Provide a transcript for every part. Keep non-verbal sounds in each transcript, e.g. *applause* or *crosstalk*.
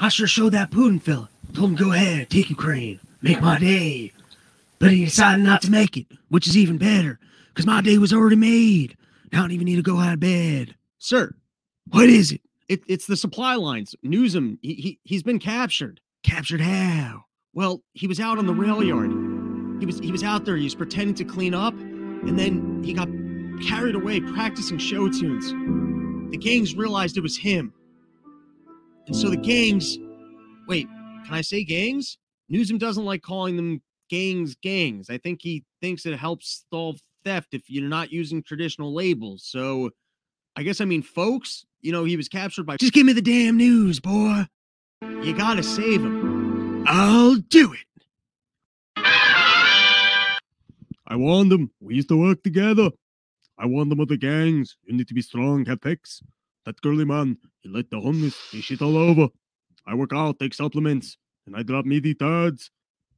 I sure showed that Putin fella. Told him go ahead, take Ukraine, make my day. But he decided not to make it, which is even better, because my day was already made. Now I don't even need to go out of bed. Sir, What is it? it, it's the supply lines. Newsom, he, he, he's been captured. Captured how? Well, he was out on the rail yard. He was he was out there. He was pretending to clean up, and then he got carried away practicing show tunes. The gangs realized it was him, and so the gangs. Wait, can I say gangs? Newsom doesn't like calling them gangs. Gangs. I think he thinks it helps stall theft if you're not using traditional labels. So, I guess I mean folks. You know, he was captured by. Just give me the damn news, boy. You gotta save him. I'll do it. I warned them. We used to work together. I warned them of the gangs. You need to be strong, have. That girly man, he let the homeless, he shit all over. I work out, take supplements, and I drop meaty turds.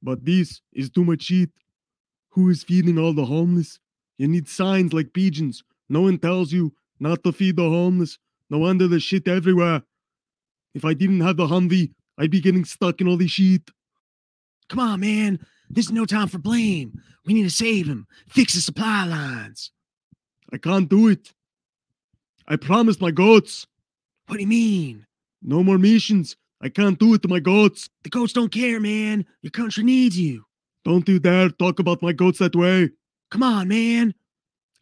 But this is too much shit. Who is feeding all the homeless? You need signs like pigeons. No one tells you not to feed the homeless. No wonder there's shit everywhere. If I didn't have the Humvee, I'd be getting stuck in all this shit. Come on, man. This is no time for blame. We need to save him. Fix the supply lines. I can't do it. I promised my goats. What do you mean? No more missions. I can't do it to my goats. The goats don't care, man. Your country needs you. Don't you dare talk about my goats that way. Come on, man.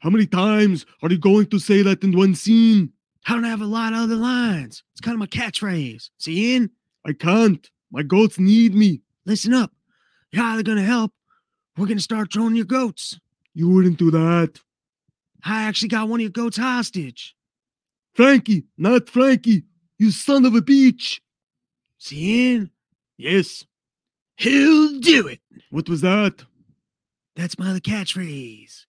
How many times are you going to say that in one scene? I don't have a lot of other lines. It's kind of my catchphrase. See in? I can't. My goats need me. Listen up. You're either gonna help, we're gonna start throwing your goats. You wouldn't do that. I actually got one of your goats hostage. Frankie, not Frankie. You son of a bitch. See in? Yes. He'll do it. What was that? That's my other catchphrase.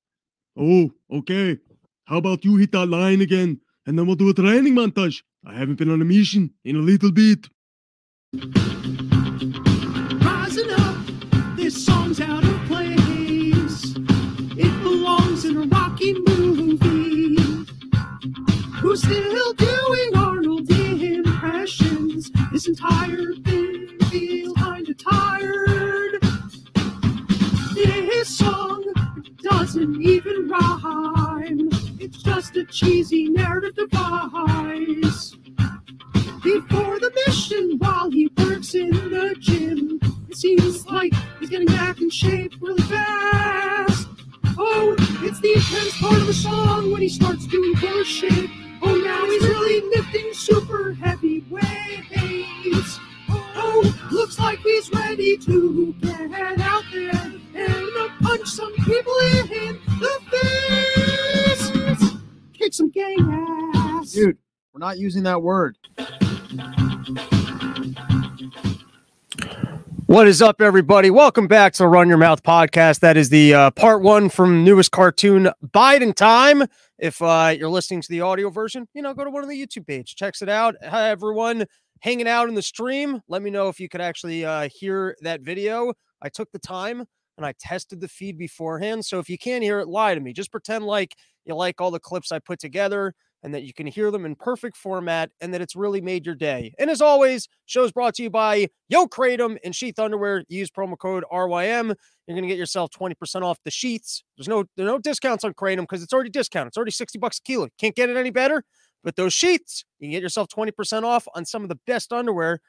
Oh, okay. How about you hit that line again and then we'll do a training montage. I haven't been on a mission in a little bit. Rising up, this song's out of place. It belongs in a Rocky movie. Still doing Arnold impressions? This entire thing feels kinda tired. This song doesn't even rhyme. It's just a cheesy narrative device. Before the mission, while he works in the gym, it seems like he's getting back in shape really fast. Oh, it's the intense part of the song when he starts doing bullshit. Oh, now he's really lifting super heavy weights. Oh, looks like he's ready to get out there and punch some people in the face. Kick some gang ass. Dude, we're not using that word. What is up, everybody? Welcome back to Run Your Mouth podcast. That is the uh, part one from newest cartoon Biden Time. If uh, you're listening to the audio version, you know, go to one of the YouTube page, checks it out. Hi, everyone hanging out in the stream. Let me know if you could actually uh, hear that video. I took the time and I tested the feed beforehand. So if you can't hear it, lie to me. Just pretend like you like all the clips I put together and that you can hear them in perfect format and that it's really made your day. And as always, shows brought to you by Yo Kratom and Sheath Underwear. Use promo code RYM. You're going to get yourself 20% off the sheets. There's no there no discounts on Kratom because it's already discounted. It's already 60 bucks a kilo. Can't get it any better. But those sheets, you can get yourself 20% off on some of the best underwear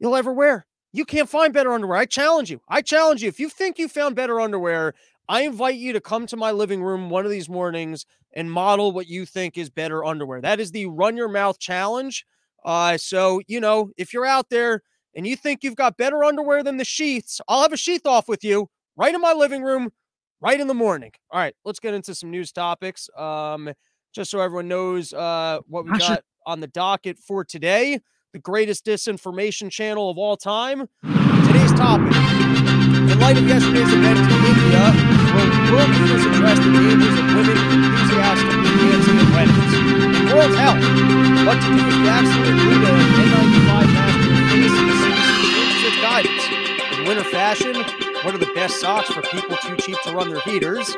you'll ever wear. You can't find better underwear. I challenge you. I challenge you. If you think you found better underwear, I invite you to come to my living room one of these mornings and model what you think is better underwear. That is the Run Your Mouth Challenge. Uh, so, you know, if you're out there and you think you've got better underwear than the sheets, I'll have a sheath off with you right in my living room, right in the morning. All right, let's get into some news topics. Um, just so everyone knows uh, what we got on the docket for today, the greatest disinformation channel of all time. Today's topic. In light of yesterday's event in India, where world leaders addressed the dangers of women enthusiastically dancing at weddings. World Health. What to do if you accidentally glued an N95 mask to your face and the CDC changes its guidance. In winter fashion, what are the best socks for people too cheap to run their heaters?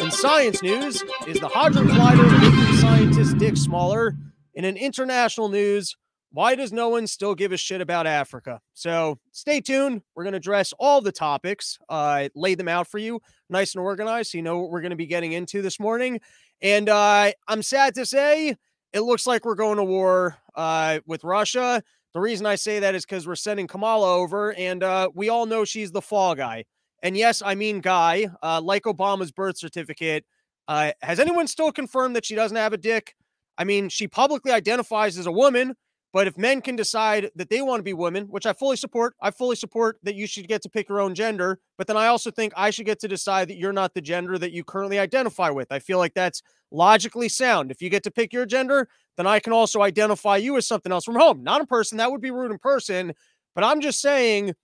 In science news, is the Hadron Collider making scientists' dick smaller? And in international news, why does no one still give a shit about Africa? So stay tuned. We're going to address all the topics, uh, lay them out for you nice and organized so you know what we're going to be getting into this morning. And uh, I'm sad to say it looks like we're going to war uh, with Russia. The reason I say that is because we're sending Kamala over, and uh, we all know she's the fall guy. And yes, I mean guy, uh, like Obama's birth certificate. Uh, has anyone still confirmed that she doesn't have a dick? I mean, she publicly identifies as a woman, but if men can decide that they want to be women, which I fully support, I fully support that you should get to pick your own gender. But then I also think I should get to decide that you're not the gender that you currently identify with. I feel like that's logically sound. If you get to pick your gender, then I can also identify you as something else from home, not a person. That would be rude in person. But I'm just saying,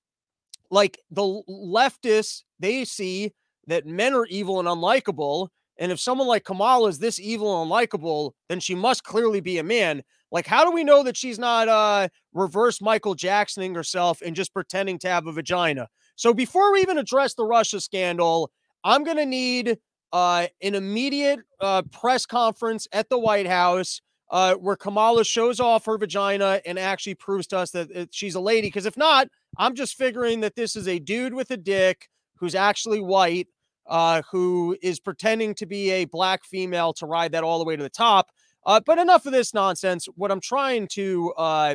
like the leftists, they see that men are evil and unlikable. And if someone like Kamala is this evil and unlikable, then she must clearly be a man. Like, how do we know that she's not uh reverse Michael Jacksoning herself and just pretending to have a vagina? So before we even address the Russia scandal, I'm gonna need uh an immediate uh press conference at the White House uh where Kamala shows off her vagina and actually proves to us that it, she's a lady. Because if not, I'm just figuring that this is a dude with a dick who's actually white, uh, who is pretending to be a black female to ride that all the way to the top. Uh, but enough of this nonsense. What I'm trying to uh,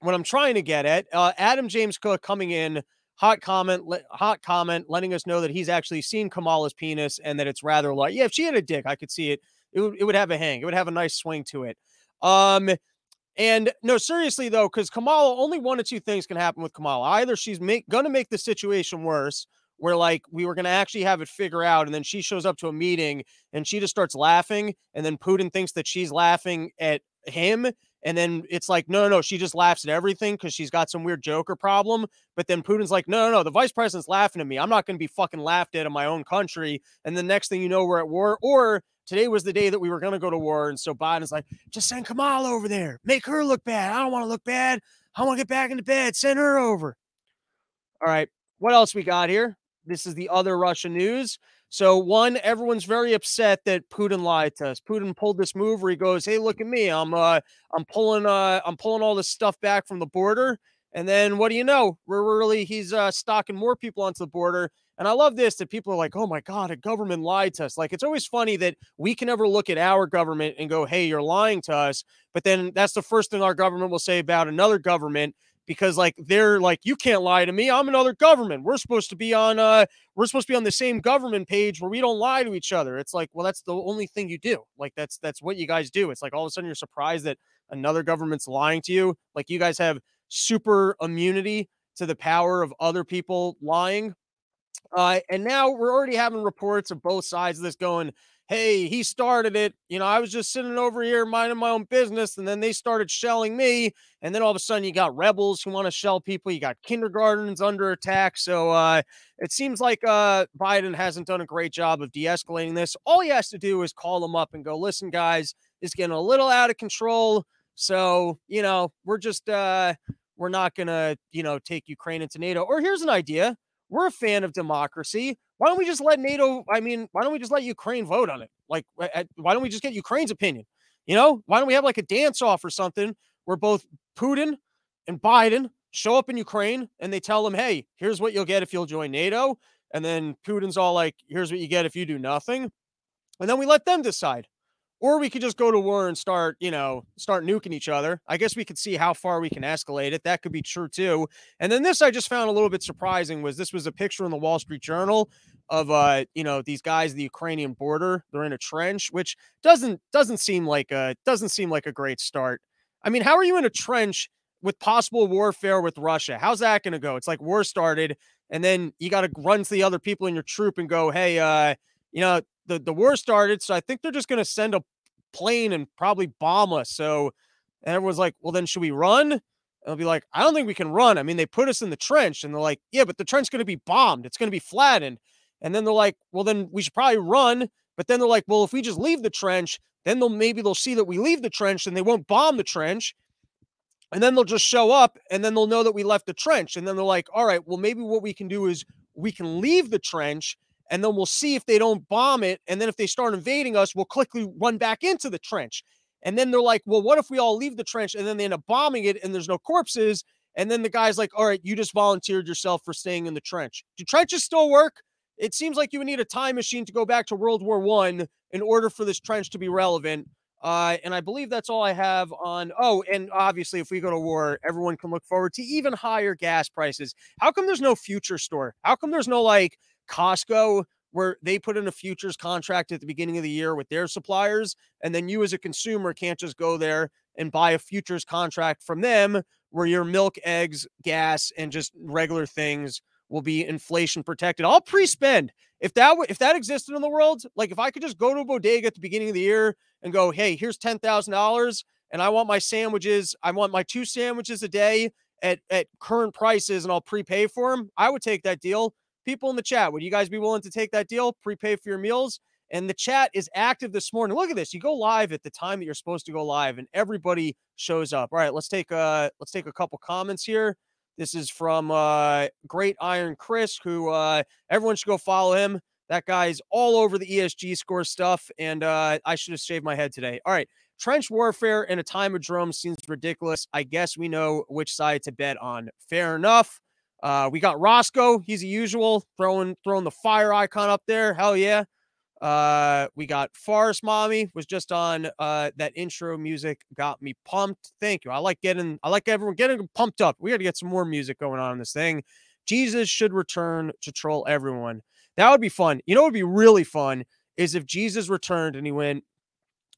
what I'm trying to get at, uh, Adam James Cook coming in, hot comment, le- hot comment, letting us know that he's actually seen Kamala's penis and that it's rather like, yeah, if she had a dick, I could see it. It would, it would have a hang. It would have a nice swing to it. Um, and no, seriously though, because Kamala, only one of two things can happen with Kamala. Either she's make, gonna make the situation worse, where like we were to actually have it figure out and then she shows up to a meeting and she just starts laughing and then Putin thinks that she's laughing at him and then it's like no no no she just laughs at everything because she's got some weird joker problem but then putin's like no no no the vice president's laughing at me. I'm not going to be fucking laughed at in my own country and the next thing you know we're at war or today was the day that we were going to go to war and so biden's like just send kamala over there. Make her look bad. I don't want to look bad. I want to get back into bed. Send her over. All right what else we got here? This is the other Russian news. So one, everyone's very upset that Putin lied to us. Putin pulled this move where he goes, "Hey, look at me! I'm uh, I'm pulling uh, I'm pulling all this stuff back from the border." And then what do you know? We're really he's uh, stocking more people onto the border. And I love this that people are like, "Oh my god, a government lied to us." Like it's always funny that we can never look at our government and go, "Hey, you're lying to us." But then that's the first thing our government will say about another government because like they're like you can't lie to me i'm another government. We're supposed to be on uh we're supposed to be on the same government page where we don't lie to each other. It's like well that's the only thing you do. Like that's that's what you guys do. It's like all of a sudden you're surprised that another government's lying to you. Like you guys have super immunity to the power of other people lying. Uh and now we're already having reports of both sides of this going hey, he started it. You know, I was just sitting over here minding my own business, and then they started shelling me. And then all of a sudden, you got rebels who want to shell people. You got kindergartens under attack. So uh, it seems like uh, Biden hasn't done a great job of de escalating this. All he has to do is call them up and go, listen, guys, it's getting a little out of control. So, you know, we're just, uh, we're not going to, you know, take Ukraine into NATO. Or here's an idea we're a fan of democracy. Why don't we just let NATO? I mean, why don't we just let Ukraine vote on it? Like, why don't we just get Ukraine's opinion? You know, why don't we have like a dance off or something where both Putin and Biden show up in Ukraine and they tell them, hey, here's what you'll get if you'll join NATO. And then Putin's all like, here's what you get if you do nothing. And then we let them decide or we could just go to war and start, you know, start nuking each other. I guess we could see how far we can escalate it. That could be true too. And then this I just found a little bit surprising was this was a picture in the Wall Street Journal of uh, you know, these guys the Ukrainian border. They're in a trench, which doesn't doesn't seem like a doesn't seem like a great start. I mean, how are you in a trench with possible warfare with Russia? How's that going to go? It's like war started and then you got to run to the other people in your troop and go, "Hey, uh, you know, the, the war started. So I think they're just going to send a plane and probably bomb us. So everyone's like, well, then should we run? And I'll be like, I don't think we can run. I mean, they put us in the trench and they're like, yeah, but the trench going to be bombed. It's going to be flattened. And then they're like, well, then we should probably run. But then they're like, well, if we just leave the trench, then they'll maybe they'll see that we leave the trench and they won't bomb the trench. And then they'll just show up and then they'll know that we left the trench. And then they're like, all right, well, maybe what we can do is we can leave the trench and then we'll see if they don't bomb it. And then if they start invading us, we'll quickly run back into the trench. And then they're like, well, what if we all leave the trench and then they end up bombing it and there's no corpses? And then the guy's like, all right, you just volunteered yourself for staying in the trench. Do trenches still work? It seems like you would need a time machine to go back to World War One in order for this trench to be relevant. Uh, and I believe that's all I have on. Oh, and obviously, if we go to war, everyone can look forward to even higher gas prices. How come there's no future store? How come there's no like Costco where they put in a futures contract at the beginning of the year with their suppliers, and then you as a consumer can't just go there and buy a futures contract from them where your milk, eggs, gas, and just regular things will be inflation protected. I'll pre-spend if that if that existed in the world. Like if I could just go to a bodega at the beginning of the year and go, hey, here's ten thousand dollars, and I want my sandwiches. I want my two sandwiches a day at at current prices, and I'll prepay for them. I would take that deal. People in the chat, would you guys be willing to take that deal? Prepay for your meals. And the chat is active this morning. Look at this. You go live at the time that you're supposed to go live, and everybody shows up. All right, let's take a let's take a couple comments here. This is from uh, Great Iron Chris, who uh, everyone should go follow him. That guy's all over the ESG score stuff, and uh, I should have shaved my head today. All right, trench warfare in a time of drums seems ridiculous. I guess we know which side to bet on. Fair enough. Uh, we got Roscoe. He's a usual throwing throwing the fire icon up there. Hell yeah. Uh, we got Forest Mommy was just on. Uh, that intro music got me pumped. Thank you. I like getting, I like everyone getting pumped up. We got to get some more music going on in this thing. Jesus should return to troll everyone. That would be fun. You know, what would be really fun is if Jesus returned and he went,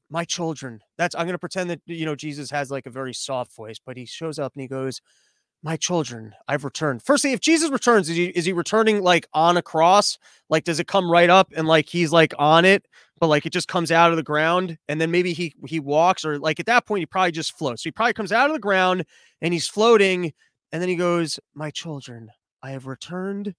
"My children." That's I'm gonna pretend that you know Jesus has like a very soft voice, but he shows up and he goes, my children, I've returned. Firstly, if Jesus returns, is he is he returning like on a cross? Like, does it come right up and like he's like on it, but like it just comes out of the ground, and then maybe he he walks, or like at that point he probably just floats. So he probably comes out of the ground and he's floating, and then he goes, "My children, I have returned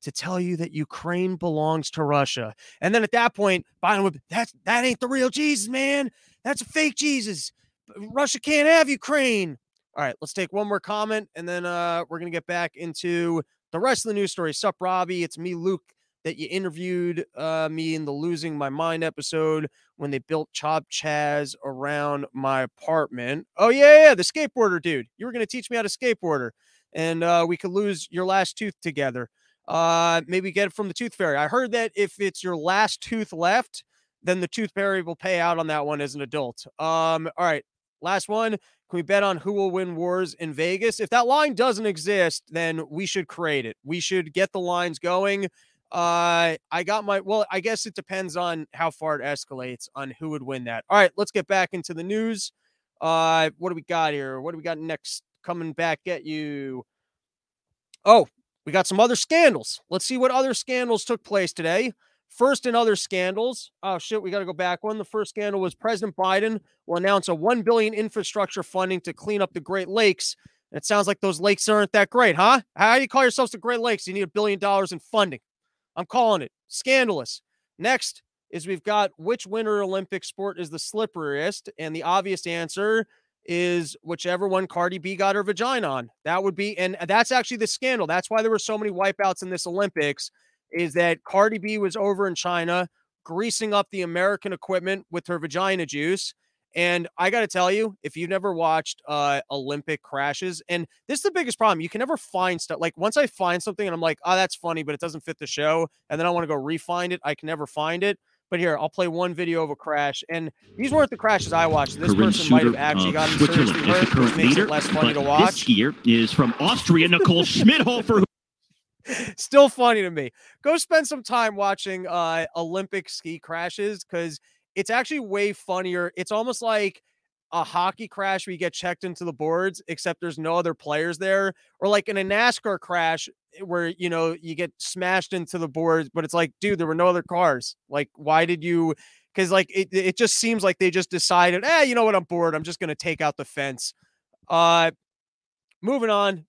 to tell you that Ukraine belongs to Russia." And then at that point, Biden would that's that ain't the real Jesus, man. That's a fake Jesus. Russia can't have Ukraine. All right, let's take one more comment and then uh, we're going to get back into the rest of the news story. Sup, Robbie? It's me, Luke, that you interviewed uh, me in the Losing My Mind episode when they built Chop Chaz around my apartment. Oh, yeah, yeah, the skateboarder dude. You were going to teach me how to skateboarder and uh, we could lose your last tooth together. Uh, maybe get it from the tooth fairy. I heard that if it's your last tooth left, then the tooth fairy will pay out on that one as an adult. Um, all right, last one. Can we bet on who will win wars in Vegas? If that line doesn't exist, then we should create it. We should get the lines going. Uh, I got my well, I guess it depends on how far it escalates on who would win that. All right, let's get back into the news. Uh, what do we got here? What do we got next? Coming back at you. Oh, we got some other scandals. Let's see what other scandals took place today. First in other scandals. Oh shit, we got to go back one. The first scandal was President Biden will announce a 1 billion infrastructure funding to clean up the Great Lakes. And it sounds like those lakes aren't that great, huh? How do you call yourselves the Great Lakes? You need a billion dollars in funding. I'm calling it scandalous. Next is we've got which winter Olympic sport is the slipperiest? And the obvious answer is whichever one Cardi B got her vagina on. That would be, and that's actually the scandal. That's why there were so many wipeouts in this Olympics is that Cardi B was over in China greasing up the American equipment with her vagina juice. And I got to tell you, if you've never watched uh, Olympic crashes, and this is the biggest problem, you can never find stuff. Like once I find something and I'm like, oh, that's funny, but it doesn't fit the show, and then I want to go refind it, I can never find it. But here, I'll play one video of a crash, and these weren't the crashes I watched. This Current person might have actually of gotten seriously is the hurt, which current makes leader, it less funny to watch. This skier is from Austria, Nicole Schmidhofer, *laughs* Still funny to me. Go spend some time watching uh Olympic ski crashes because it's actually way funnier. It's almost like a hockey crash where you get checked into the boards, except there's no other players there, or like in a NASCAR crash eh, where you know you get smashed into the boards, but it's like, dude, there were no other cars. Like, why did you? Because like it, it just seems like they just decided, eh, you know what, I'm bored. I'm just gonna take out the fence. Uh, moving on.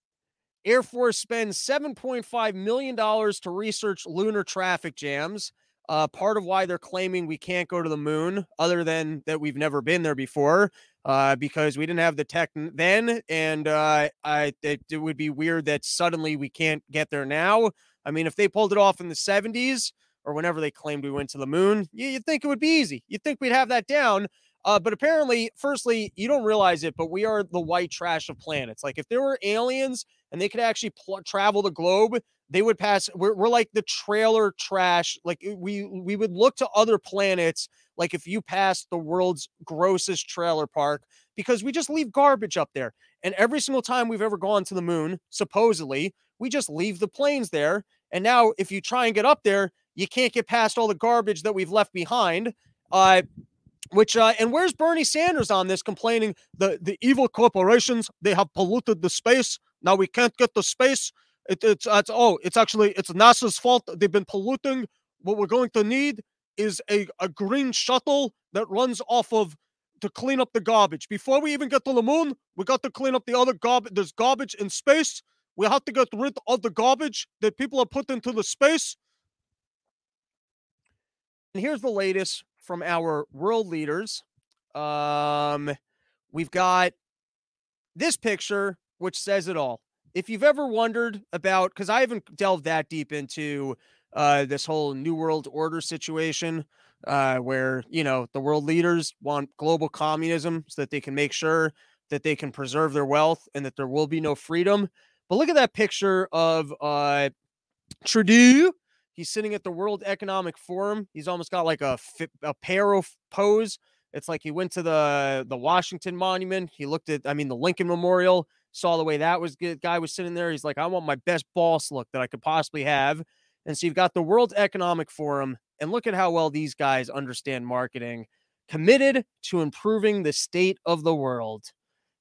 Air Force spends $7.5 million to research lunar traffic jams. Uh, part of why they're claiming we can't go to the moon, other than that we've never been there before, uh, because we didn't have the tech then, and uh, I it, it would be weird that suddenly we can't get there now. I mean, if they pulled it off in the 70s or whenever they claimed we went to the moon, you, you'd think it would be easy. You'd think we'd have that down. Uh, but apparently, firstly, you don't realize it, but we are the white trash of planets. Like if there were aliens and they could actually pl- travel the globe, they would pass. We're, we're like the trailer trash. Like we we would look to other planets. Like if you passed the world's grossest trailer park, because we just leave garbage up there. And every single time we've ever gone to the moon, supposedly, we just leave the planes there. And now, if you try and get up there, you can't get past all the garbage that we've left behind. Uh, which uh, and where's Bernie Sanders on this complaining the the evil corporations they have polluted the space now we can't get the space? It, it's it's oh it's actually it's NASA's fault they've been polluting. What we're going to need is a, a green shuttle that runs off of to clean up the garbage. Before we even get to the moon we got to clean up the other garbage there's garbage in space. We have to get rid of the garbage that people have put into the space and here's the latest from our world leaders. Um, we've got this picture, which says it all. If you've ever wondered about, because I haven't delved that deep into uh, this whole New World Order situation, uh, where you know the world leaders want global communism so that they can make sure that they can preserve their wealth and that there will be no freedom. But look at that picture of uh, Trudeau He's sitting at the World Economic Forum. He's almost got like a a paro pose. It's like he went to the the Washington Monument. He looked at, I mean, the Lincoln Memorial. Saw the way that was good. Guy was sitting there. He's like, I want my best boss look that I could possibly have. And so you've got the World Economic Forum, and look at how well these guys understand marketing. Committed to improving the state of the world.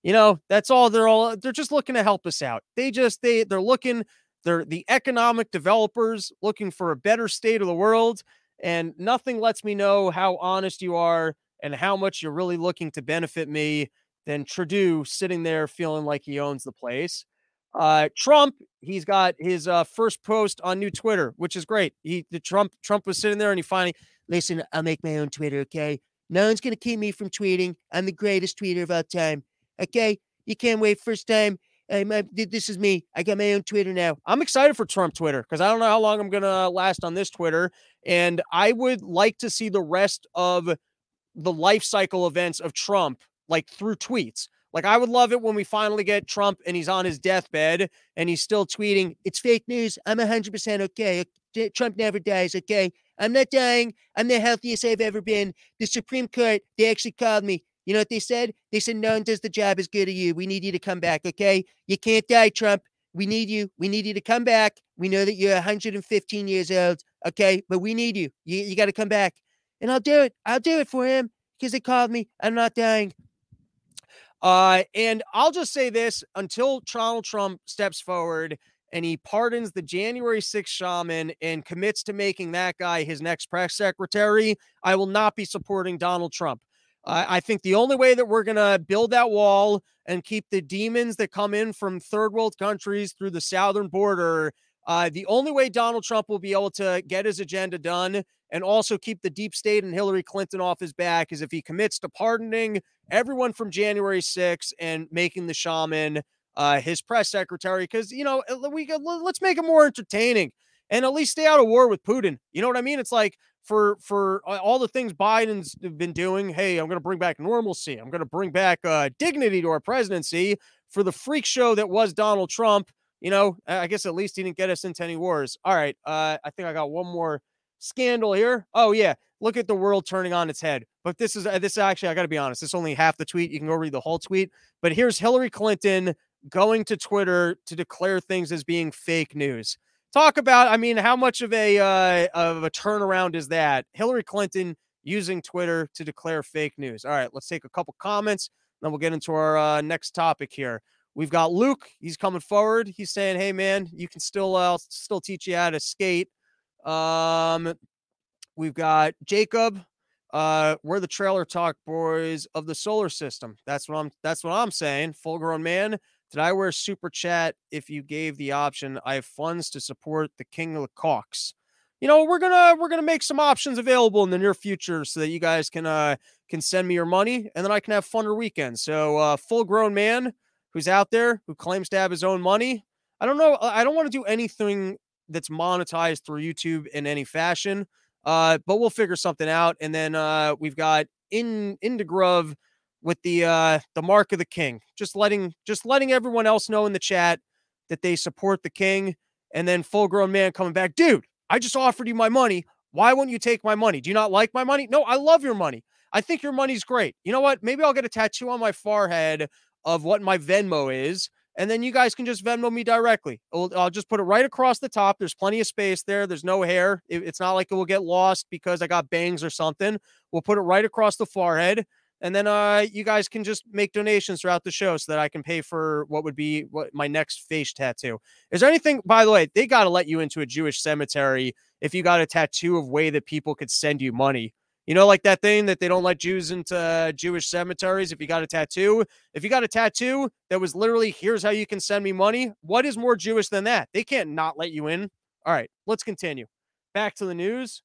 You know, that's all they're all they're just looking to help us out. They just they they're looking they're the economic developers looking for a better state of the world. And nothing lets me know how honest you are and how much you're really looking to benefit me than Trudeau sitting there feeling like he owns the place. Uh, Trump, he's got his uh, first post on new Twitter, which is great. He the Trump Trump was sitting there and he finally listen. I'll make my own Twitter. Okay, no one's gonna keep me from tweeting. I'm the greatest tweeter of all time. Okay, you can't wait first time My, this is me. I got my own Twitter now. I'm excited for Trump Twitter because I don't know how long I'm going to last on this Twitter. And I would like to see the rest of the life cycle events of Trump, like through tweets. Like, I would love it when we finally get Trump and he's on his deathbed and he's still tweeting, It's fake news. I'm 100% okay. Trump never dies. Okay. I'm not dying. I'm the healthiest I've ever been. The Supreme Court, they actually called me. You know what they said? They said, no one does the job as good as you. We need you to come back, okay? You can't die, Trump. We need you. We need you to come back. We know that you're 115 years old, okay? But we need you. You, you got to come back. And I'll do it. I'll do it for him because they called me. I'm not dying. Uh, and I'll just say this until Donald Trump steps forward and he pardons the January 6th shaman and commits to making that guy his next press secretary, I will not be supporting Donald Trump. I think the only way that we're going to build that wall and keep the demons that come in from third world countries through the southern border, uh, the only way Donald Trump will be able to get his agenda done and also keep the deep state and Hillary Clinton off his back is if he commits to pardoning everyone from January 6th and making the shaman uh, his press secretary. Because, you know, we let's make it more entertaining and at least stay out of war with Putin. You know what I mean? It's like for for all the things Biden's been doing. Hey, I'm going to bring back normalcy. I'm going to bring back uh, dignity to our presidency for the freak show that was Donald Trump. You know, I guess at least he didn't get us into any wars. All right, uh, I think I got one more scandal here. Oh yeah, look at the world turning on its head. But this is uh, this is actually I got to be honest. This is only half the tweet. You can go read the whole tweet. But here's Hillary Clinton going to Twitter to declare things as being fake news talk about i mean how much of a uh, of a turnaround is that? Hillary clinton using twitter to declare fake news. All right let's take a couple comments then we'll get into our uh, next topic here. We've got luke he's coming forward. He's saying hey man you can still uh, still teach you how to skate. Um we've got jacob uh we're the trailer talk boys of the solar system. That's what i'm that's what i'm saying. Full grown man did I wear super chat if you gave the option? I have funds to support the King of the Cocks. You know, we're gonna we're gonna make some options available in the near future so that you guys can uh can send me your money and then I can have funner weekends. So uh full grown man who's out there who claims to have his own money. I don't know. I don't want to do anything that's monetized through YouTube in any fashion. Uh, but we'll figure something out. And then uh we've got in Indigrove with the uh the mark of the king. Just letting just letting everyone else know in the chat that they support the king. And then full grown man coming back, dude, I just offered you my money. Why won't you take my money? Do you not like my money? No, I love your money. I think your money's great. You know what? Maybe I'll get a tattoo on my forehead of what my Venmo is. And then you guys can just Venmo me directly. I'll, I'll just put it right across the top. There's plenty of space there. There's no hair. It- it's not like it will get lost because I got bangs or something. We'll put it right across the forehead. And then uh, you guys can just make donations throughout the show so that I can pay for what would be what my next face tattoo. Is there anything, by the way, they got to let you into a Jewish cemetery if you got a tattoo of way that people could send you money. You know, like that thing that they don't let Jews into Jewish cemeteries if you got a tattoo. If you got a tattoo that was literally, here's how you can send me money, what is more Jewish than that? They can't not let you in. All right, let's continue. Back to the news.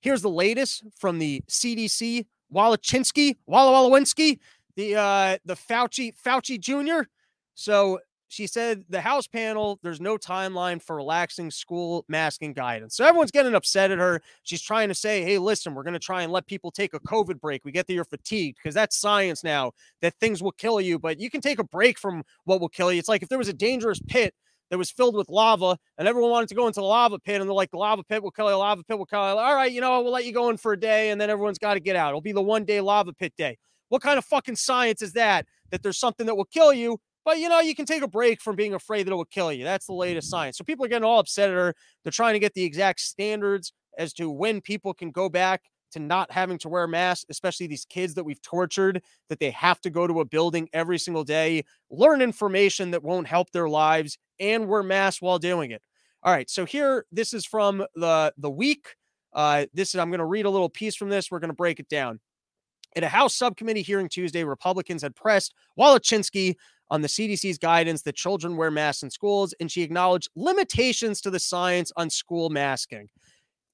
Here's the latest from the CDC. Walachinsky, Walla Walawinski, the uh, the Fauci Fauci Jr. So she said the House panel, there's no timeline for relaxing school masking guidance. So everyone's getting upset at her. She's trying to say, hey, listen, we're going to try and let people take a COVID break. We get that you're fatigued because that's science now that things will kill you, but you can take a break from what will kill you. It's like if there was a dangerous pit that was filled with lava and everyone wanted to go into the lava pit and they're like, the lava pit will kill you, lava pit will kill you. All right, you know, we'll let you go in for a day and then everyone's got to get out. It'll be the one day lava pit day. What kind of fucking science is that? That there's something that will kill you, but you know, you can take a break from being afraid that it will kill you. That's the latest science. So people are getting all upset at her. They're trying to get the exact standards as to when people can go back to not having to wear masks, especially these kids that we've tortured, that they have to go to a building every single day, learn information that won't help their lives, and wear masks while doing it. All right, so here, this is from the the week. Uh, this is I'm going to read a little piece from this. We're going to break it down. At a House subcommittee hearing Tuesday, Republicans had pressed Walachinsky on the CDC's guidance that children wear masks in schools, and she acknowledged limitations to the science on school masking.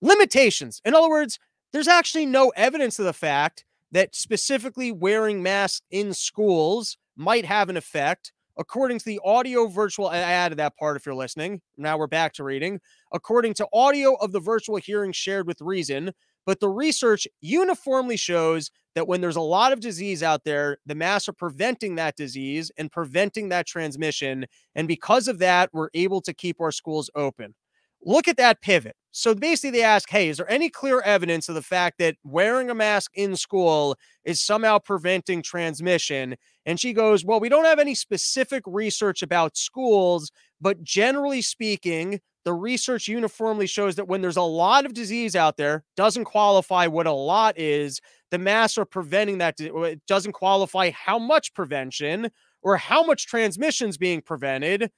Limitations. In other words, there's actually no evidence of the fact that specifically wearing masks in schools might have an effect. According to the audio virtual, I added that part if you're listening. Now we're back to reading. According to audio of the virtual hearing shared with Reason, but the research uniformly shows that when there's a lot of disease out there, the masks are preventing that disease and preventing that transmission. And because of that, we're able to keep our schools open. Look at that pivot. So basically, they ask, hey, is there any clear evidence of the fact that wearing a mask in school is somehow preventing transmission? And she goes, well, we don't have any specific research about schools, but generally speaking, the research uniformly shows that when there's a lot of disease out there, doesn't qualify what a lot is, the masks are preventing that. It doesn't qualify how much prevention or how much transmission is being prevented.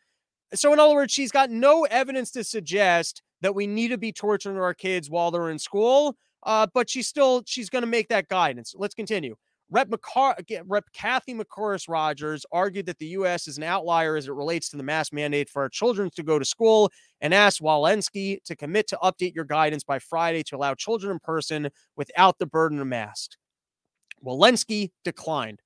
So, in other words, she's got no evidence to suggest that we need to be torturing our kids while they're in school. Uh, but she's still she's going to make that guidance. Let's continue. Rep, McCar- Rep Cathy McMorris Rodgers argued that the U.S. is an outlier as it relates to the mask mandate for our children to go to school and asked Walensky to commit to update your guidance by Friday to allow children in person without the burden of masks. Walensky declined.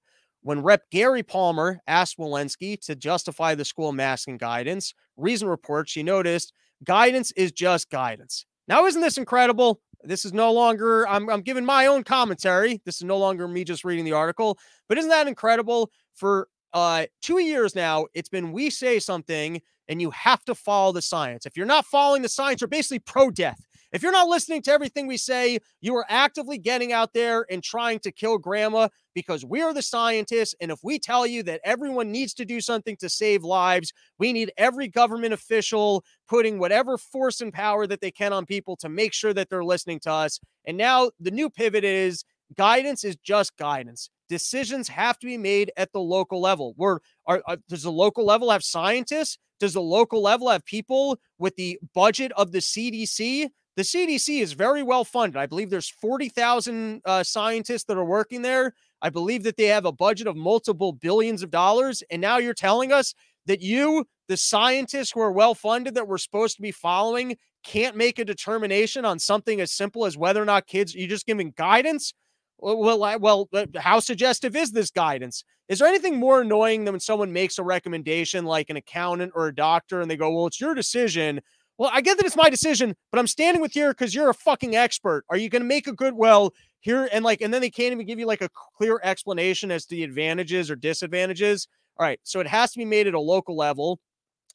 When Rep Gary Palmer asked Walensky to justify the school masking guidance, Reason reports she noticed guidance is just guidance. Now, isn't this incredible? This is no longer, I'm, I'm giving my own commentary. This is no longer me just reading the article, but isn't that incredible? For uh, two years now, it's been we say something and you have to follow the science. If you're not following the science, you're basically pro death. If you're not listening to everything we say, you are actively getting out there and trying to kill grandma because we're the scientists. And if we tell you that everyone needs to do something to save lives, we need every government official putting whatever force and power that they can on people to make sure that they're listening to us. And now the new pivot is guidance is just guidance. Decisions have to be made at the local level. Where are, are, does the local level have scientists? Does the local level have people with the budget of the CDC? The CDC is very well funded. I believe there's 40,000 uh, scientists that are working there. I believe that they have a budget of multiple billions of dollars. And now you're telling us that you, the scientists who are well funded that we're supposed to be following, can't make a determination on something as simple as whether or not kids, you're just giving guidance? Well, well, uh, how suggestive is this guidance? Is there anything more annoying than when someone makes a recommendation like an accountant or a doctor and they go, well, it's your decision? Well, I get that it's my decision, but I'm standing with you because you're a fucking expert. Are you going to make a good? Well, here and like, and then they can't even give you like a clear explanation as to the advantages or disadvantages. All right, so it has to be made at a local level.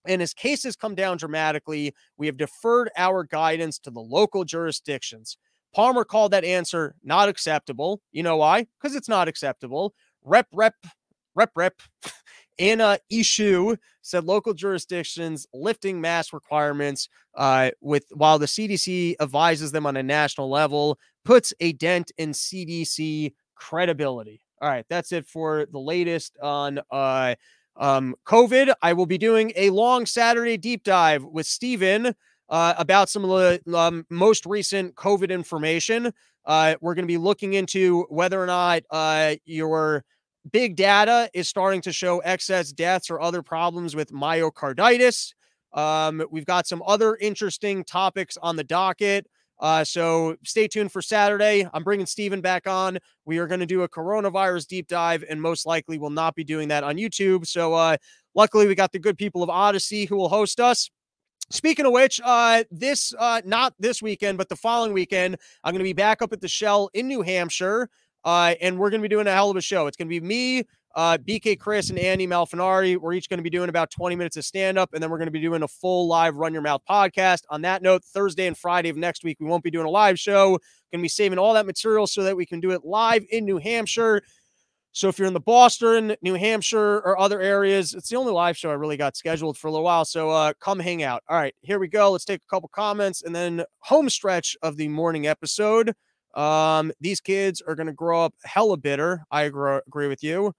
And as cases come down dramatically, we have deferred our guidance to the local jurisdictions. Palmer called that answer not acceptable. You know why? Because it's not acceptable. Rep, rep, rep, rep. *laughs* Anna Eshoo said local jurisdictions lifting mask requirements uh, with while the CDC advises them on a national level puts a dent in CDC credibility. All right, that's it for the latest on uh, um, COVID. I will be doing a long Saturday deep dive with Stephen uh, about some of the um, most recent COVID information. Uh, we're going to be looking into whether or not uh, your big data is starting to show excess deaths or other problems with myocarditis. Um, we've got some other interesting topics on the docket. Uh, so stay tuned for Saturday. I'm bringing Steven back on. We are going to do a coronavirus deep dive and most likely will not be doing that on YouTube. So uh, luckily, we got the good people of Odysee who will host us. Speaking of which, uh, this uh, not this weekend, but the following weekend, I'm going to be back up at the Shell in New Hampshire, uh, and we're going to be doing a hell of a show. It's going to be me, uh, BK Chris, and Andy Malfinari. We're each going to be doing about 20 minutes of stand up, and then we're going to be doing a full live Run Your Mouth podcast. On that note, Thursday and Friday of next week, we won't be doing a live show. Going to be saving all that material so that we can do it live in New Hampshire. So if you're in the Boston, New Hampshire, or other areas, it's the only live show I really got scheduled for a little while. So uh, come hang out. All right, here we go. Let's take a couple comments and then home stretch of the morning episode. Um, these kids are going to grow up hella bitter. I agree, with you.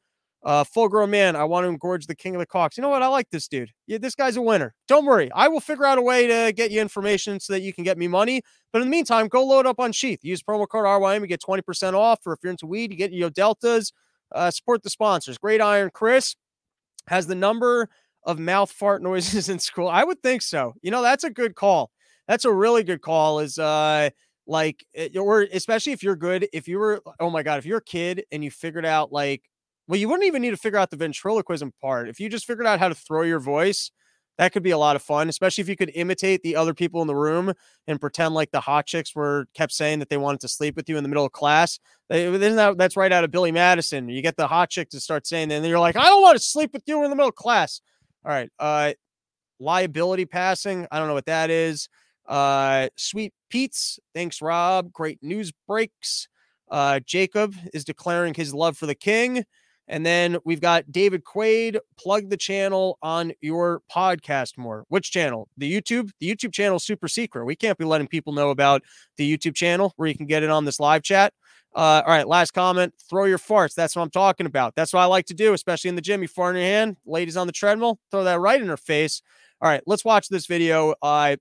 Uh, full grown man, I want to engorge the king of the cocks. You know what? I like this dude. Yeah, this guy's a winner. Don't worry. I will figure out a way to get you information so that you can get me money. But in the meantime, go load up on Sheath. Use promo code RYM. You get 20% off. Or if you're into weed, you get your deltas. Uh, support the sponsors. Great Iron Chris has the number of mouth fart noises *laughs* in school. I would think so. You know, that's a good call. That's a really good call. Is uh like or especially if you're good. If you were oh my god, if you're a kid and you figured out like well, you wouldn't even need to figure out the ventriloquism part. If you just figured out how to throw your voice that could be a lot of fun, especially if you could imitate the other people in the room and pretend like the hot chicks were kept saying that they wanted to sleep with you in the middle of class. Isn't that that's right out of Billy Madison? You get the hot chick to start saying that, and then you're like, I don't want to sleep with you in the middle of class. All right. Uh liability passing. I don't know what that is. Uh sweet Pete's. Thanks, Rob. Great news breaks. Uh Jacob is declaring his love for the king. And then we've got David Quaid. Plug the channel on your podcast more. Which channel? The YouTube? The YouTube channel super secret. We can't be letting people know about the YouTube channel where you can get it on this live chat. Uh, all right, last comment. Throw your farts. That's what I'm talking about. That's what I like to do, especially in the gym. You fart in your hand, ladies on the treadmill, throw that right in her face. All right, let's watch this video. Uh,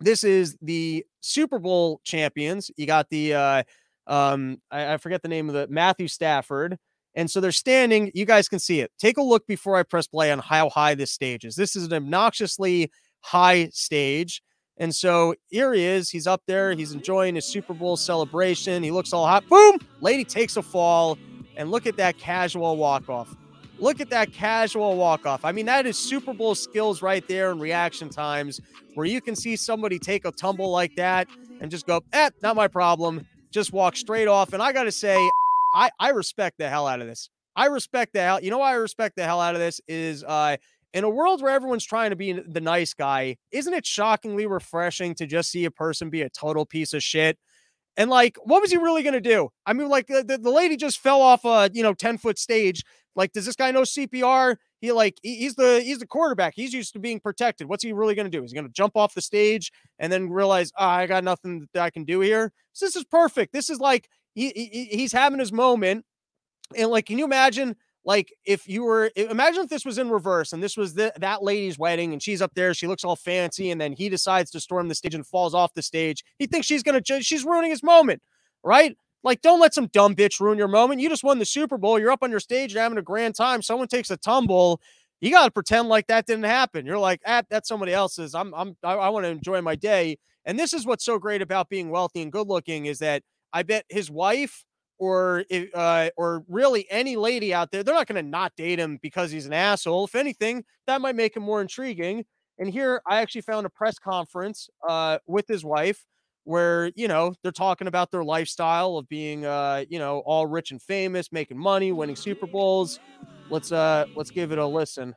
this is the Super Bowl champions. You got the uh, um, I, I forget the name of the Matthew Stafford. And so they're standing. You guys can see it. Take a look before I press play on how high this stage is. This is an obnoxiously high stage. And so here he is. He's up there. He's enjoying his Super Bowl celebration. He looks all hot. Boom! Lady takes a fall. And look at that casual walk off. Look at that casual walk off. I mean, that is Super Bowl skills right there and reaction times where you can see somebody take a tumble like that and just go, eh, not my problem. Just walk straight off. And I got to say, I I respect the hell out of this. I respect the hell. You know why I respect the hell out of this is uh in a world where everyone's trying to be the nice guy, isn't it shockingly refreshing to just see a person be a total piece of shit? And like, what was he really going to do? I mean, like the, the lady just fell off a, you know, 10 foot stage. Like, does this guy know CPR? He like, he's the, he's the quarterback. He's used to being protected. What's he really going to do? He's going to jump off the stage and then realize, oh, I got nothing that I can do here. So this is perfect. This is like, he, he he's having his moment. And like, can you imagine? Like if you were imagine if this was in reverse and this was the, that lady's wedding and she's up there, she looks all fancy, and then he decides to storm the stage and falls off the stage. He thinks she's gonna she's ruining his moment, right? Like, don't let some dumb bitch ruin your moment. You just won the Super Bowl. You're up on your stage, you're having a grand time. Someone takes a tumble. You got to pretend like that didn't happen. You're like, ah, that's somebody else's. I'm, I'm, I, I want to enjoy my day. And this is what's so great about being wealthy and good looking is that I bet his wife or uh, or really any lady out there, they're not going to not date him because he's an asshole. If anything, that might make him more intriguing. And here, I actually found a press conference uh, with his wife where you know they're talking about their lifestyle of being uh you know all rich and famous making money winning super bowls let's uh let's give it a listen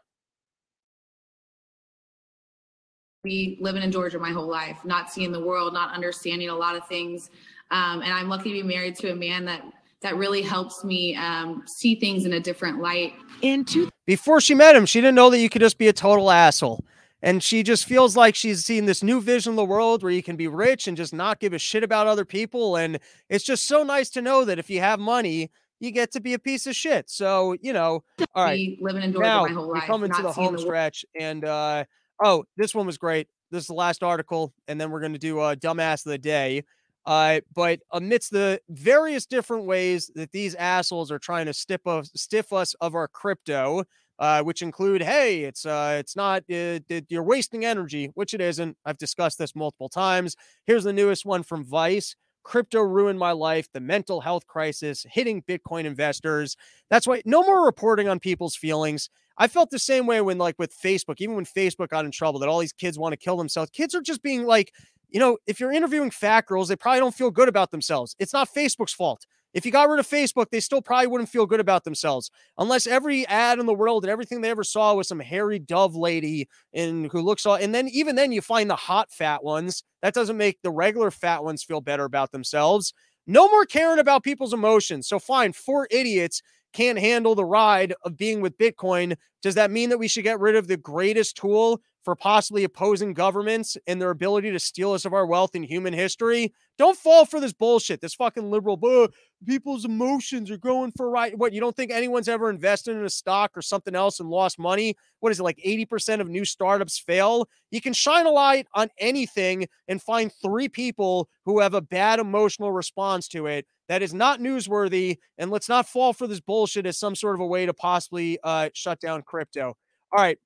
be living in Georgia my whole life, not seeing the world, not understanding a lot of things. Um, and I'm lucky to be married to a man that that really helps me um, see things in a different light. In two before she met him she didn't know that you could just be a total asshole and she just feels like she's seen this new vision of the world where you can be rich and just not give a shit about other people. And it's just so nice to know that if you have money you get to be a piece of shit. So you know all right. living in Georgia now my whole we life, come into the home the stretch. And uh oh this one was great. This is the last article and then we're going to do a dumbass of the day. Uh but amidst the various different ways that these assholes are trying to stiff us stiff us of our crypto uh which include hey it's uh it's not uh, th- you're wasting energy which it isn't i've discussed this multiple times here's the newest one from vice crypto ruined my life the mental health crisis hitting bitcoin investors that's why no more reporting on people's feelings I felt the same way when, like, with Facebook, even when Facebook got in trouble, that all these kids want to kill themselves. Kids are just being like, you know, if you're interviewing fat girls, they probably don't feel good about themselves. It's not Facebook's fault. If you got rid of Facebook, they still probably wouldn't feel good about themselves unless every ad in the world and everything they ever saw was some hairy dove lady and who looks all. And then even then, you find the hot fat ones. That doesn't make the regular fat ones feel better about themselves. No more caring about people's emotions. So fine, four idiots can't handle the ride of being with Bitcoin. Does that mean that we should get rid of the greatest tool for possibly opposing governments and their ability to steal us of our wealth in human history? Don't fall for this bullshit. This fucking liberal, "Uh, people's emotions are going for right. What, you don't think anyone's ever invested in a stock or something else and lost money? What is it, like 80% of new startups fail? You can shine a light on anything and find three people who have a bad emotional response to it that is not newsworthy. And let's not fall for this bullshit as some sort of a way to possibly uh, shut down crypto. All right.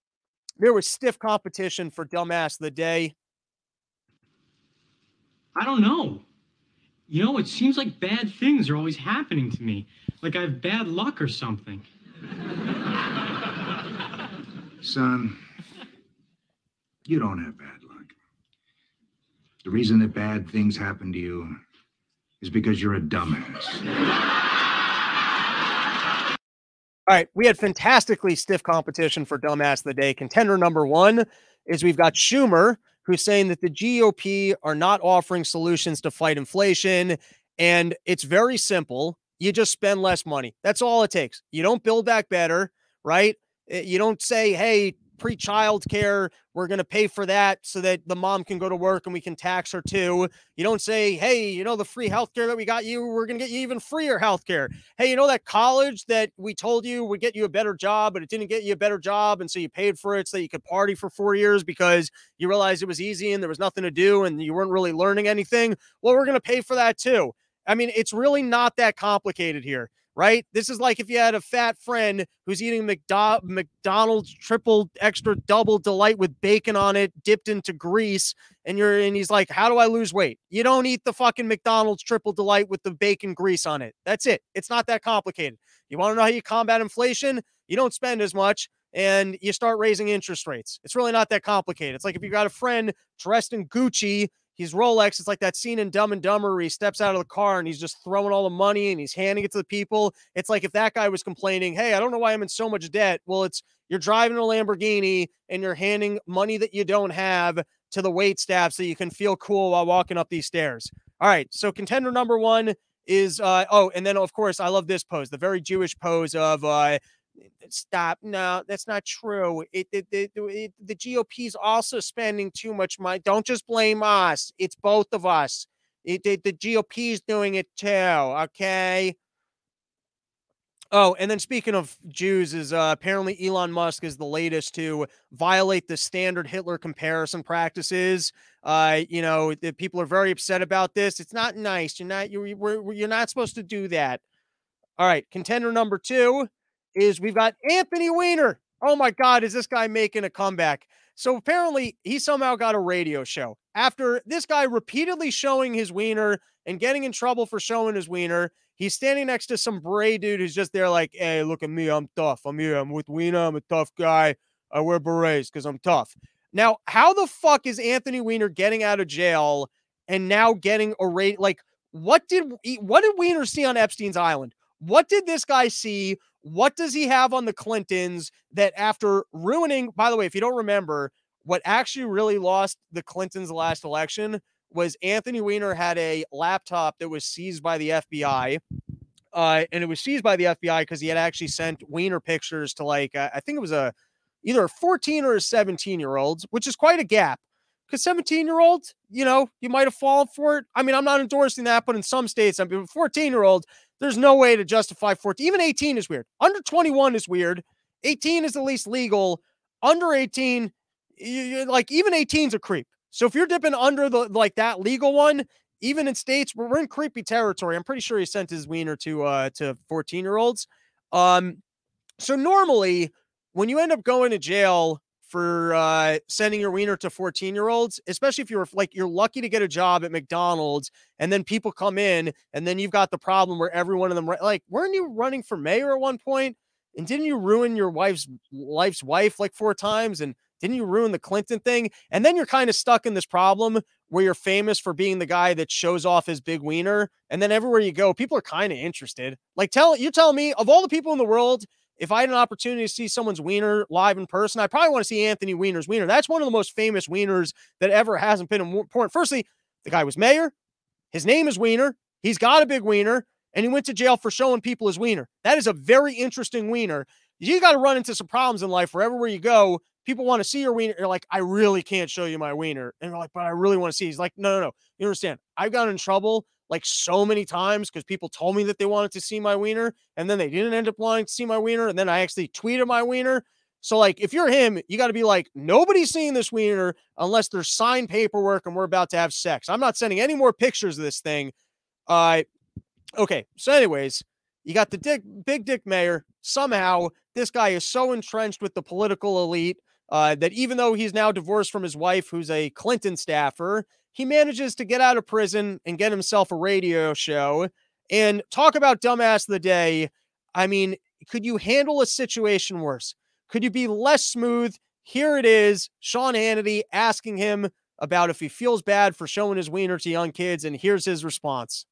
There was stiff competition for dumbass of the day. I don't know. You know, it seems like bad things are always happening to me. Like I have bad luck or something. Son, you don't have bad luck. The reason that bad things happen to you is because you're a dumbass. All right, we had fantastically stiff competition for dumbass of the day. Contender number one is we've got Schumer, who's saying that the GOP are not offering solutions to fight inflation. And it's very simple. You just spend less money. That's all it takes. You don't build back better, right? Eh, You don't say, hey, pre child care, we're going to pay for that so that the mom can go to work and we can tax her too. You don't say, hey, you know, the free health care that we got you, we're going to get you even freer health care. Hey, you know, that college that we told you would get you a better job, but it didn't get you a better job. And so you paid for it so that you could party for four years because you realized it was easy and there was nothing to do and you weren't really learning anything. Well, we're going to pay for that too. I mean, it's really not that complicated here, right? This is like if you had a fat friend who's eating McDo- McDonald's triple extra double delight with bacon on it, dipped into grease, and you're and he's like, "How do I lose weight?" You don't eat the fucking McDonald's triple delight with the bacon grease on it. That's it. It's not that complicated. You want to know how you combat inflation? You don't spend as much and you start raising interest rates. It's really not that complicated. It's like if you got a friend dressed in Gucci He's Rolex. It's like that scene in Dumb and Dumber where he steps out of the car and he's just throwing all the money and he's handing it to the people. It's like if that guy was complaining, Hey, I don't know why I'm in so much debt. Well, it's you're driving a Lamborghini and you're handing money that you don't have to the wait staff so you can feel cool while walking up these stairs. All right. So contender number one is uh oh, and then of course I love this pose, the very Jewish pose of uh stop no that's not true it, it, it, it the gop's also spending too much money don't just blame us it's both of us it, it, the gop's doing it too okay? Oh and then speaking of jews is uh, apparently elon musk is the latest to violate the standard hitler comparison practices uh you know the people are very upset about this it's not nice you're not you're, you're not supposed to do that. All right contender number two is we've got Anthony Weiner. Oh my God, is this guy making a comeback? So apparently he somehow got a radio show after this guy repeatedly showing his wiener and getting in trouble for showing his wiener. He's standing next to some bray dude who's just there, like, hey, look at me. I'm tough. I'm here. I'm with Wiener. I'm a tough guy. I wear berets because I'm tough. Now, how the fuck is Anthony Weiner getting out of jail and now getting a rate like what did what did Weiner see on Epstein's Island? What did this guy see? What does he have on the Clintons that after ruining, by the way, if you don't remember, what actually really lost the Clintons last election was Anthony Weiner had a laptop that was seized by the FBI. Uh, and it was seized by the FBI because he had actually sent Weiner pictures to like, uh, I think it was a either a 14 or a 17 year old, which is quite a gap because 17 year old, you know, you might have fallen for it. I mean, I'm not endorsing that, but in some states, I mean, 14 year old, there's no way to justify 14. Even 18 is weird. Under 21 is weird. 18 is the least legal. Under 18, you, like even 18's a creep. So if you're dipping under the like that legal one, even in states where we're in creepy territory, I'm pretty sure he sent his wiener to uh to 14 year olds. Um, so normally when you end up going to jail for uh, sending your wiener to 14 year olds, especially if you're like you're lucky to get a job at McDonald's and then people come in and then you've got the problem where every one of them like weren't you running for mayor at one point and didn't you ruin your wife's life's wife like four times and didn't you ruin the Clinton thing? And then you're kind of stuck in this problem where you're famous for being the guy that shows off his big wiener. And then everywhere you go, people are kind of interested. Like, tell you tell me of all the people in the world, if I had an opportunity to see someone's wiener live in person, I probably want to see Anthony Weiner's wiener. That's one of the most famous wieners that ever hasn't been important. Firstly, the guy was mayor. His name is Wiener. He's got a big wiener, and he went to jail for showing people his wiener. That is a very interesting wiener. You got to run into some problems in life wherever where you go people want to see your wiener. You're like, I really can't show you my wiener. And they're like, but I really want to see. He's like, no, no, no. You understand? I've gotten in trouble like so many times because people told me that they wanted to see my wiener and then they didn't end up wanting to see my wiener. And then I actually tweeted my wiener. So, like, if you're him, you got to be like, nobody's seeing this wiener unless there's signed paperwork and we're about to have sex. I'm not sending any more pictures of this thing. Uh, okay. So, anyways, you got the dick, big dick mayor. Somehow, this guy is so entrenched with the political elite uh, that even though he's now divorced from his wife, who's a Clinton staffer, he manages to get out of prison and get himself a radio show and talk about dumbass of the day. I mean, could you handle a situation worse? Could you be less smooth? Here it is, Sean Hannity asking him about if he feels bad for showing his wiener to young kids, and here's his response.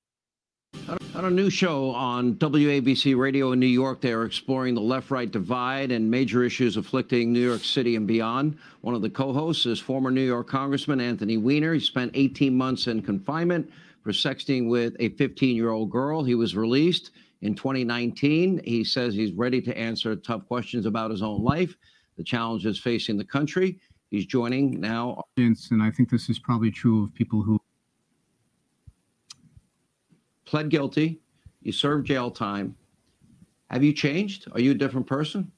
On a new show on WABC Radio in New York, they are exploring the left right divide and major issues afflicting New York City and beyond. One of the co hosts is former New York Congressman Anthony Weiner. He spent 18 months in confinement for sexting with a 15 year old girl. He was released in 2019. He says he's ready to answer tough questions about his own life, the challenges facing the country. He's joining now. And I think this is probably true of people who pled guilty, you served jail time. Have you changed? Are you a different person?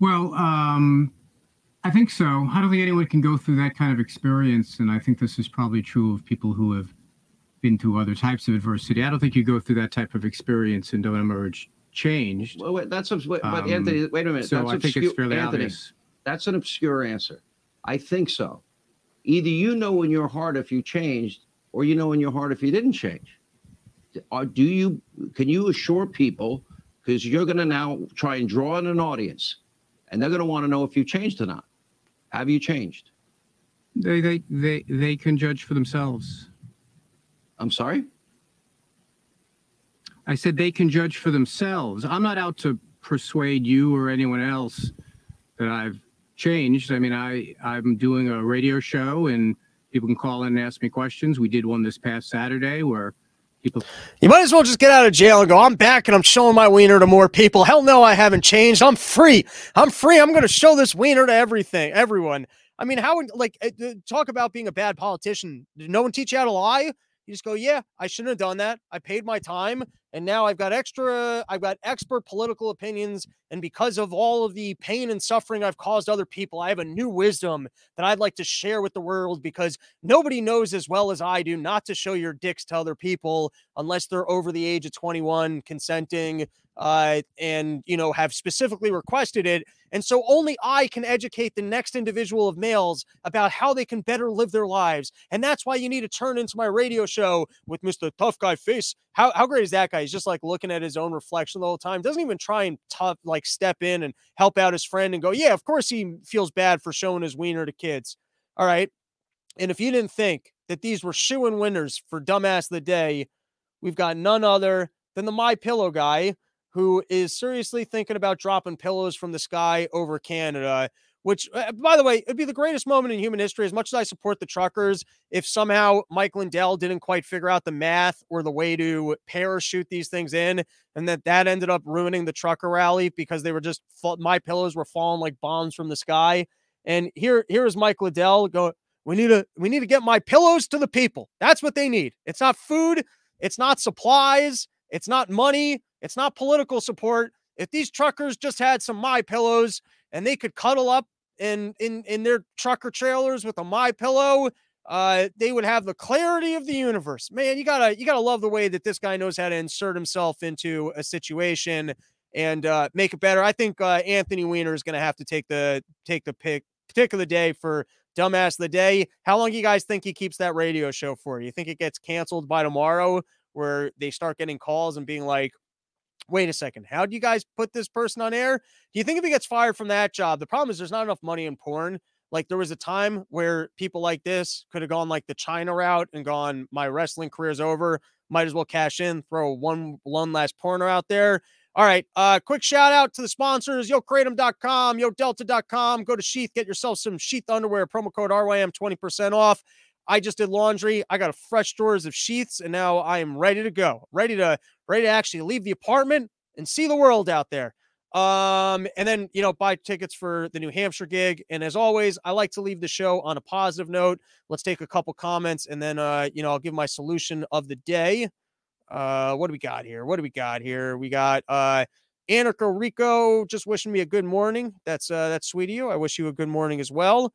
Well, um, I think so. I don't think anyone can go through that kind of experience. And I think this is probably true of people who have been through other types of adversity. I don't think you go through that type of experience and don't emerge changed. Well, wait, that's wait, but um, Anthony. Wait a minute. So that's I think it's fairly Anthony, obvious. That's an obscure answer. I think so. Either you know in your heart if you changed, or you know in your heart if you didn't change. Or do you? Can you assure people? Because you're going to now try and draw in an audience, and they're going to want to know if you changed or not. Have you changed? They they they they can judge for themselves. I'm sorry. I said they can judge for themselves. I'm not out to persuade you or anyone else that I've changed. I mean, I I'm doing a radio show and people can call in and ask me questions. We did one this past Saturday where people. You might as well just get out of jail and go. I'm back and I'm showing my wiener to more people. Hell no, I haven't changed. I'm free. I'm free. I'm going to show this wiener to everything, everyone. I mean, how would like uh, talk about being a bad politician? Did no one teach you how to lie? You just go, yeah, I shouldn't have done that. I paid my time and now I've got extra, I've got expert political opinions. And because of all of the pain and suffering I've caused other people, I have a new wisdom that I'd like to share with the world because nobody knows as well as I do not to show your dicks to other people unless they're over the age of 21, consenting, uh, and you know have specifically requested it and so only i can educate the next individual of males about how they can better live their lives and that's why you need to turn into my radio show with mr tough guy face how, how great is that guy he's just like looking at his own reflection the whole time doesn't even try and tough like step in and help out his friend and go yeah of course he feels bad for showing his wiener to kids All right. And if you didn't think that these were shoe in winners for dumbass of the day, we've got none other than the My Pillow guy who is seriously thinking about dropping pillows from the sky over Canada. Which, uh, by the way, it'd be the greatest moment in human history. As much as I support the truckers, if somehow Mike Lindell didn't quite figure out the math or the way to parachute these things in, and that that ended up ruining the trucker rally because they were just my pillows were falling like bombs from the sky. And here, here is Mike Lindell going. We need to we need to get my pillows to the people. That's what they need. It's not food. It's not supplies. It's not money. It's not political support. If these truckers just had some my pillows and they could cuddle up in in in their trucker trailers with a my pillow, uh, they would have the clarity of the universe. Man, you gotta you gotta love the way that this guy knows how to insert himself into a situation and uh, make it better. I think uh, Anthony Weiner is to have to take the take the pick pick of the day for dumbass of the day. How long do you guys think he keeps that radio show for? You think it gets canceled by tomorrow, where they start getting calls and being like, wait a second, how do you guys put this person on air? Do you think if he gets fired from that job, the problem is there's not enough money in porn. Like there was a time where people like this could have gone like the Chyna route and gone, my wrestling career's over. Might as well cash in, throw one one last porno out there. All right. Uh, quick shout out to the sponsors, YoKratom.com, YoDelta.com. Go to Sheath, get yourself some Sheath underwear, promo code RYM 20% off. I just did laundry. I got a fresh drawers of sheaths, and now I am ready to go. Ready to ready to actually leave the apartment and see the world out there. Um, and then you know, buy tickets for the New Hampshire gig. And as always, I like to leave the show on a positive note. Let's take a couple comments, and then uh, you know, I'll give my solution of the day. Uh, what do we got here? What do we got here? We got uh Anarcho Rico just wishing me a good morning. That's uh that's sweet of you. I wish you a good morning as well.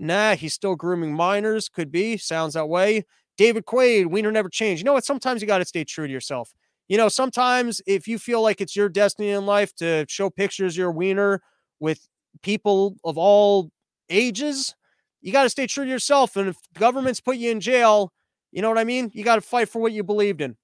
Nah, he's still grooming minors. Could be. Sounds that way. David Quaid, Wiener never changed. You know what? Sometimes you got to stay true to yourself. You know, sometimes if you feel like it's your destiny in life to show pictures of your wiener with people of all ages, you got to stay true to yourself. And if governments put you in jail, you know what I mean? You got to fight for what you believed in.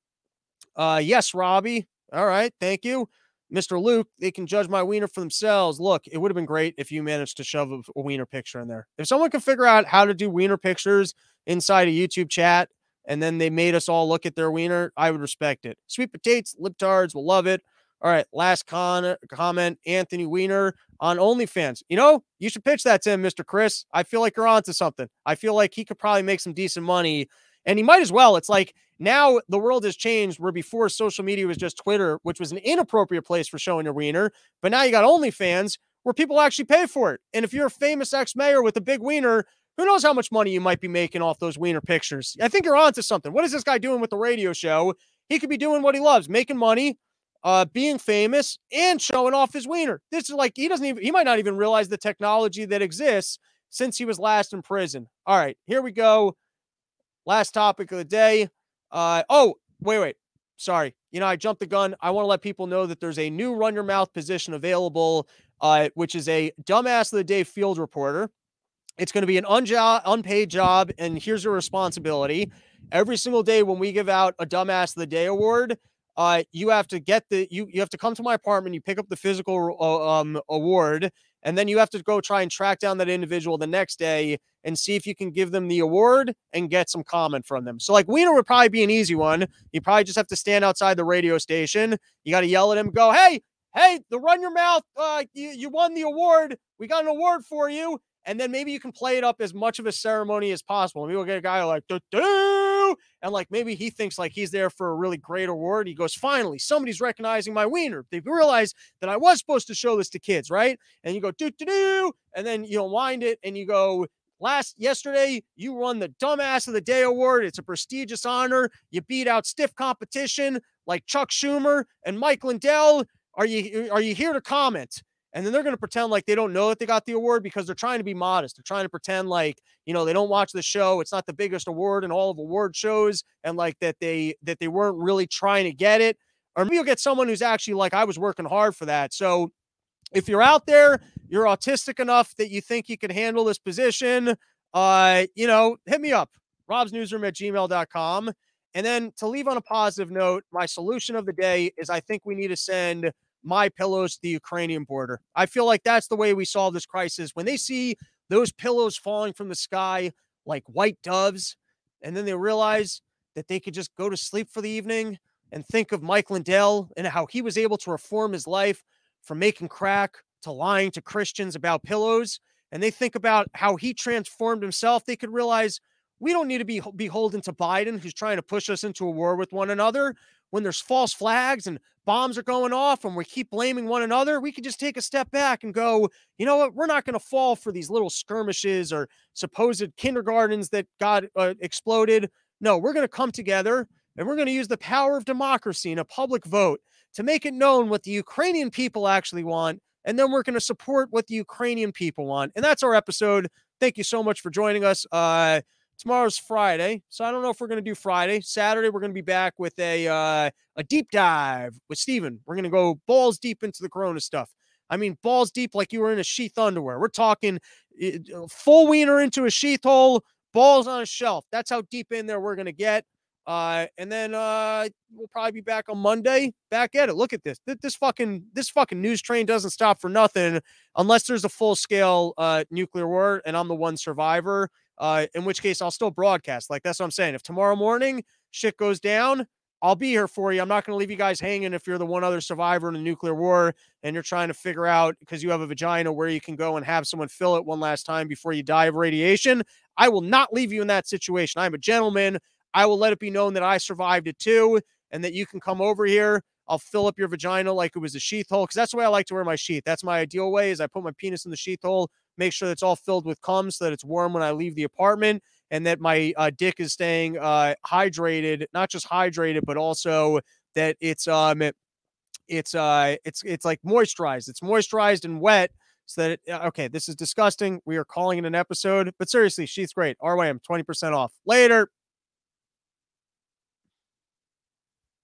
Uh, yes, Robbie. All right. Thank you. Mr. Luke, they can judge my wiener for themselves. Look, it would have been great if you managed to shove a, a wiener picture in there. If someone could figure out how to do wiener pictures inside a YouTube chat and then they made us all look at their wiener, I would respect it. Sweet potatoes, lip libtards will love it. All right, last con- comment Anthony Weiner on OnlyFans. You know, you should pitch that to him, Mr. Chris. I feel like you're onto something. I feel like he could probably make some decent money and he might as well. It's like now the world has changed where before social media was just Twitter, which was an inappropriate place for showing your wiener. But now you got OnlyFans where people actually pay for it. And if you're a famous ex mayor with a big wiener, who knows how much money you might be making off those wiener pictures? I think you're onto something. What is this guy doing with the radio show? He could be doing what he loves, making money, uh, being famous, and showing off his wiener. This is like he doesn't even he might not even realize the technology that exists since he was last in prison. All right, here we go. Last topic of the day. Uh, oh, wait, wait. Sorry. You know, I jumped the gun. I want to let people know that there's a new run your mouth position available, uh, which is a dumbass of the day field reporter. It's going to be an unjo- unpaid job, and here's your responsibility. Every single day when we give out a dumbass of the day award, uh, you have to get the you you have to come to my apartment. You pick up the physical uh, um, award, and then you have to go try and track down that individual the next day and see if you can give them the award and get some comment from them. So, like Wiener would probably be an easy one. You probably just have to stand outside the radio station. You got to yell at him, go, hey, hey, the run your mouth, uh, you, you won the award. We got an award for you. And then maybe you can play it up as much of a ceremony as possible. Maybe we'll get a guy like, Doo-doo! and like maybe he thinks like he's there for a really great award. He goes, finally, somebody's recognizing my wiener. They realize that I was supposed to show this to kids, right? And you go, doo doo doo, and then you wind it and you go, Last yesterday, you won the Dumbass of the Day award. It's a prestigious honor. You beat out stiff competition like Chuck Schumer and Mike Lindell. Are you are you here to comment? And then they're going to pretend like they don't know that they got the award because they're trying to be modest. They're trying to pretend like, you know, they don't watch the show. It's not the biggest award in all of award shows and like that they that they weren't really trying to get it. Or maybe you'll get someone who's actually like I was working hard for that. So if you're out there, you're autistic enough that you think you can handle this position, uh, you know, hit me up, robsnewsroom at gmail.com. And then to leave on a positive note, my solution of the day is I think we need to send my pillows to the Ukrainian border. I feel like that's the way we solve this crisis. When they see those pillows falling from the sky like white doves. And then they realize that they could just go to sleep for the evening and think of Mike Lindell and how he was able to reform his life from making crack to lying to Christians about pillows. And they think about how he transformed himself. They could realize we don't need to be beholden to Biden, who's trying to push us into a war with one another. When there's false flags and bombs are going off and we keep blaming one another, we could just take a step back and go, you know what? We're not going to fall for these little skirmishes or supposed kindergartens that got uh, exploded. No, we're going to come together and we're going to use the power of democracy and a public vote to make it known what the Ukrainian people actually want. And then we're going to support what the Ukrainian people want. And that's our episode. Thank you so much for joining us. Uh, tomorrow's Friday, so I don't know if we're going to do Friday. Saturday, we're going to be back with a uh, a deep dive with Steven. We're going to go balls deep into the Corona stuff. I mean, balls deep like you were in a sheath underwear. We're talking uh, full wiener into a sheath hole, balls on a shelf. That's how deep in there we're going to get. Uh, and then uh, we'll probably be back on Monday. Back at it. Look at this. This, fucking this fucking news train doesn't stop for nothing unless there's a full scale uh, nuclear war and I'm the one survivor. Uh, in which case I'll still broadcast. Like that's what I'm saying. If tomorrow morning shit goes down, I'll be here for you. I'm not going to leave you guys hanging if you're the one other survivor in a nuclear war and you're trying to figure out because you have a vagina where you can go and have someone fill it one last time before you die of radiation. I will not leave you in that situation. I'm a gentleman. I will let it be known that I survived it too and that you can come over here. I'll fill up your vagina like it was a sheath hole because that's the way I like to wear my sheath. That's my ideal way is I put my penis in the sheath hole make sure it's all filled with cum so that it's warm when I leave the apartment and that my uh, dick is staying uh, hydrated, not just hydrated, but also that it's um it's uh it's it's like moisturized. It's moisturized and wet so that it, uh, okay, this is disgusting. We are calling it an episode, but seriously, she's great. RYM 20% off. Later.